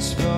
searched